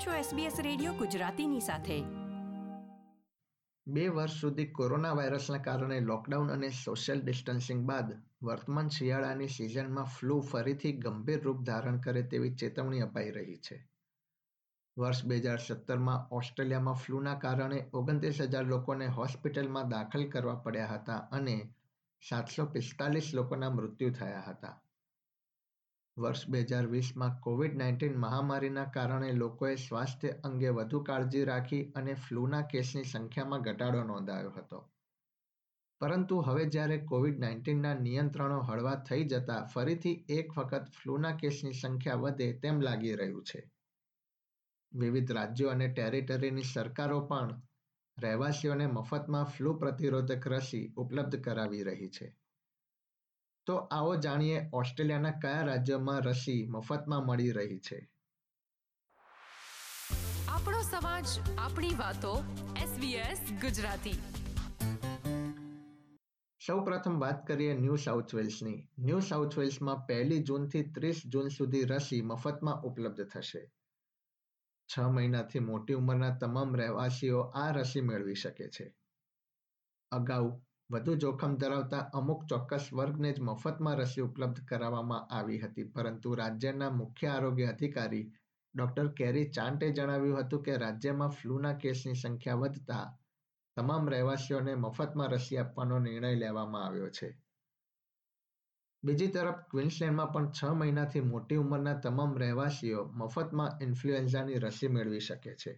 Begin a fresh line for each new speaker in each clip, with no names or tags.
છો SBS radio ગુજરાતીની સાથે.
બે વર્ષ સુધી કોરોના વાયરસના કારણે લોકડાઉન અને સોશિયલ ડિસ્ટન્સિંગ બાદ વર્તમાન શિયાળાની સિઝનમાં ફ્લૂ ફરીથી ગંભીર રૂપ ધારણ કરે તેવી ચેતવણી અપાઈ રહી છે. વર્ષ બે હજાર સત્તરમાં ઓસ્ટ્રેલિયામાં ફ્લૂના કારણે ઓગણત્રીસ હજાર લોકોને હોસ્પિટલમાં દાખલ કરવા પડ્યા હતા અને સાતસો પિસ્તાલીસ લોકોના મૃત્યુ થયા હતા. વર્ષ બે હજાર વીસમાં કોવિડ નાઇન્ટીન મહામારીના કારણે લોકોએ સ્વાસ્થ્ય અંગે વધુ કાળજી રાખી અને ફ્લૂના કેસની સંખ્યામાં ઘટાડો નોંધાયો હતો. પરંતુ હવે જ્યારે કોવિડ નાઇન્ટીનના નિયંત્રણો હળવા થઈ જતા ફરીથી એક વખત ફ્લૂના કેસની સંખ્યા વધે તેમ લાગી રહ્યું છે. વિવિધ રાજ્યો અને ટેરિટરીની સરકારો પણ રહેવાસીઓને મફતમાં ફ્લૂ પ્રતિરોધક રસી ઉપલબ્ધ કરાવી રહી છે. તો આવો જાણીએ ઓસ્ટ્રેલિયાના કયા રાજ્યમાં રસી મફતમાં મળી રહી છે.
આપણો સમાજ આપણી વાતો SBS ગુજરાતી.
સૌ પ્રથમ વાત કરીએ ન્યૂ સાઉથ વેલ્સની. ન્યૂ સાઉથ વેલ્સમાં પહેલી જૂનથી ત્રીસ જૂન સુધી રસી મફતમાં ઉપલબ્ધ થશે. છ મહિનાથી મોટી ઉંમરના તમામ રહેવાસીઓ આ રસી મેળવી શકે છે. અગાઉ વધુ જોખમ ધરાવતા અમુક ચોક્કસ વર્ગને જ મફતમાં રસી ઉપલબ્ધ કરાવવામાં આવી હતી. પરંતુ રાજ્યના મુખ્ય આરોગ્ય અધિકારી ડોક્ટર કેરી ચાંટે જણાવ્યું હતું કે, રાજ્યમાં ફ્લૂના કેસની સંખ્યા વધતા તમામ રહેવાસીઓને મફતમાં રસી આપવાનો નિર્ણય લેવામાં આવ્યો છે. બીજી તરફ, ક્વિન્સલેન્ડમાં પણ છ મહિનાથી મોટી ઉંમરના તમામ રહેવાસીઓ મફતમાં ઇન્ફ્લુએન્ઝાની રસી મેળવી શકે છે.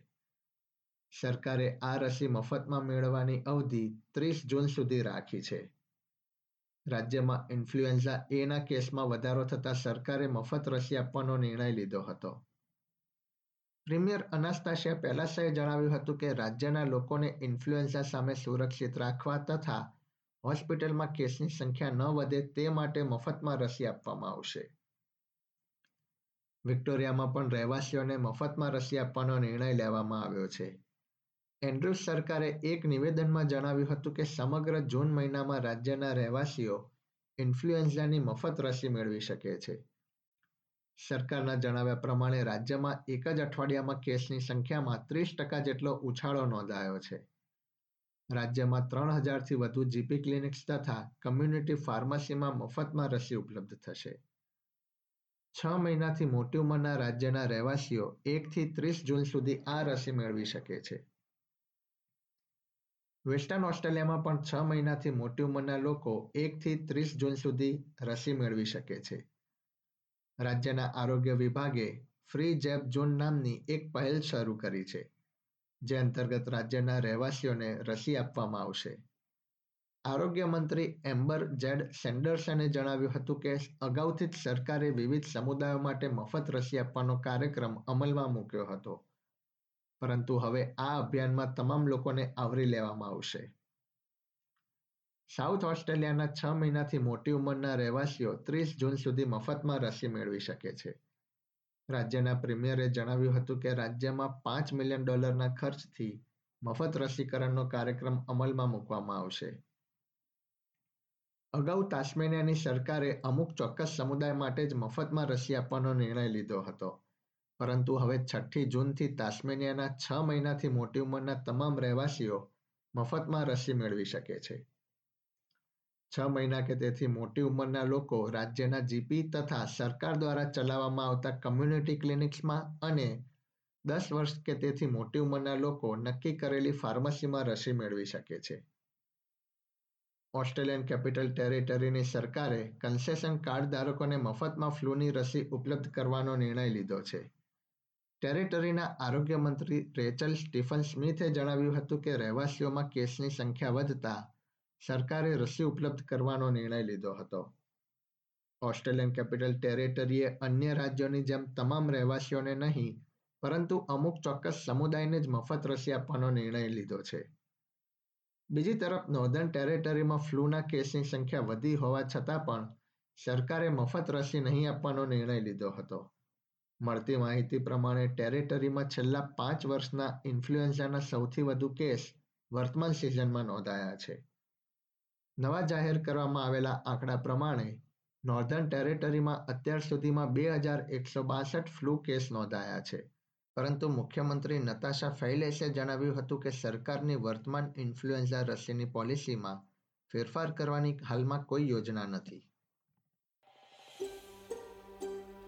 સરકારે આ રસી મફતમાં મેળવવાની અવધિ ત્રીસ જૂન સુધી રાખી છે. રાજ્યમાં ઇન્ફ્લુએન્ઝા એના કેસમાં વધારો થતાં સરકારે મફત રસી આપવાનો નિર્ણય લીધો હતો. પ્રીમિયર અનાસ્તાશિયા પેલાસાએ જણાવ્યું હતું કે, રાજ્યના લોકોને ઇન્ફ્લુએન્ઝા સામે સુરક્ષિત રાખવા તથા હોસ્પિટલમાં કેસની સંખ્યા ન વધે તે માટે મફતમાં રસી આપવામાં આવશે. વિક્ટોરિયામાં પણ રહેવાસીઓને મફતમાં રસી આપવાનો નિર્ણય લેવામાં આવ્યો છે. એન્ડ્રુસ સરકારે એક નિવેદનમાં જણાવ્યું હતું કે સમગ્ર જૂન મહિનામાં રાજ્યના રહેવાસીઓ ઇન્ફ્લુએન્ઝાની મફત રસી મેળવી શકે છે. સરકારના જણાવ્યા પ્રમાણે રાજ્યમાં એક જ અઠવાડિયામાં કેસની સંખ્યામાં ત્રીસ ટકા જેટલો ઉછાળો નોંધાયો છે. રાજ્યમાં ત્રણ હજારથી વધુ જીપી ક્લિનિક્સ તથા કમ્યુનિટી ફાર્મસીમાં મફતમાં રસી ઉપલબ્ધ થશે. છ મહિનાથી મોટી ઉંમરના રાજ્યના રહેવાસીઓ એકથી ત્રીસ જૂન સુધી આ રસી મેળવી શકે છે. વેસ્ટર્ન ઓસ્ટ્રેલિયામાં પણ છ મહિનાથી મોટી ઉંમરના લોકો એકથી ત્રીસ જૂન સુધી રસી મેળવી શકે છે. રાજ્યના આરોગ્ય વિભાગે ફ્રી જેબ ઝોન નામની એક પહેલ શરૂ કરી છે, જે અંતર્ગત રાજ્યના રહેવાસીઓને રસી આપવામાં આવશે. આરોગ્ય મંત્રી એમ્બર જેડ સેન્ડર્સને જણાવ્યું હતું કે, અગાઉથી જ સરકારે વિવિધ સમુદાયો માટે મફત રસી આપવાનો કાર્યક્રમ અમલમાં મૂક્યો હતો. પરંતુ હવે આ અભિયાનમાં તમામ લોકોને આવરી લેવામાં આવશે. સાઉથ ઓસ્ટ્રેલિયાના છ મહિનાથી મોટી ઉંમરના રહેવાસીઓ ત્રીસ જૂન સુધી મફતમાં રસી મેળવી શકે છે. રાજ્યના પ્રીમિયરે જણાવ્યું હતું કે રાજ્યમાં પાંચ મિલિયન ડોલરના ખર્ચથી મફત રસીકરણનો કાર્યક્રમ અમલમાં મૂકવામાં આવશે. અગાઉ તાસ્મેનિયાની સરકારે અમુક ચોક્કસ સમુદાય માટે જ મફતમાં રસી આપવાનો નિર્ણય લીધો હતો. પરંતુ હવે છઠ્ઠી જૂનથી તાસ્મેનિયાના છ મહિનાથી મોટી ઉંમરના તમામ રહેવાસીઓ મફતમાં રસી મેળવી શકે છે. છ મહિના કે તેથી મોટી ઉંમરના લોકો રાજ્યના જીપી તથા સરકાર દ્વારા ચલાવવામાં આવતા કમ્યુનિટી ક્લિનિક્સમાં અને દસ વર્ષ કે તેથી મોટી ઉંમરના લોકો નક્કી કરેલી ફાર્મસીમાં રસી મેળવી શકે છે. ઓસ્ટ્રેલિયન કેપિટલ ટેરિટરીની સરકારે કન્સેશન કાર્ડ ધારકોને મફતમાં ફ્લૂની રસી ઉપલબ્ધ કરવાનો નિર્ણય લીધો છે. ટેરેટરીના આરોગ્ય મંત્રી રેચલ સ્ટીફન સ્મિથે જણાવ્યું હતું કે રહેવાસીઓમાં કેસની સંખ્યા વધતા સરકારે રસી ઉપલબ્ધ કરવાનો નિર્ણય લીધો હતો. ઓસ્ટ્રેલિયન કેપિટલ ટેરેટરીએ અન્ય રાજ્યોની જેમ તમામ રહેવાસીઓને નહીં, પરંતુ અમુક ચોક્કસ સમુદાયને જ મફત રસી આપવાનો નિર્ણય લીધો છે. બીજી તરફ નોર્ધન ટેરેટરીમાં ફ્લૂના કેસની સંખ્યા વધી હોવા છતાં પણ સરકારે મફત રસી નહીં આપવાનો નિર્ણય લીધો હતો. મળતી માહિતી પ્રમાણે ટેરેટરીમાં છેલ્લા પાંચ વર્ષના ઇન્ફ્લુએન્ઝાના સૌથી વધુ કેસ વર્તમાન સિઝનમાં નોંધાયા છે. નવા જાહેર કરવામાં આવેલા આંકડા પ્રમાણે નોર્ધન ટેરેટરીમાં અત્યાર સુધીમાં બે હજાર એકસો બાસઠ ફ્લૂ કેસ નોંધાયા છે. પરંતુ મુખ્યમંત્રી નતાશા ફૈલેસે જણાવ્યું હતું કે સરકારની વર્તમાન ઇન્ફ્લુએન્ઝા રસીની પોલિસીમાં ફેરફાર કરવાની હાલમાં કોઈ યોજના નથી.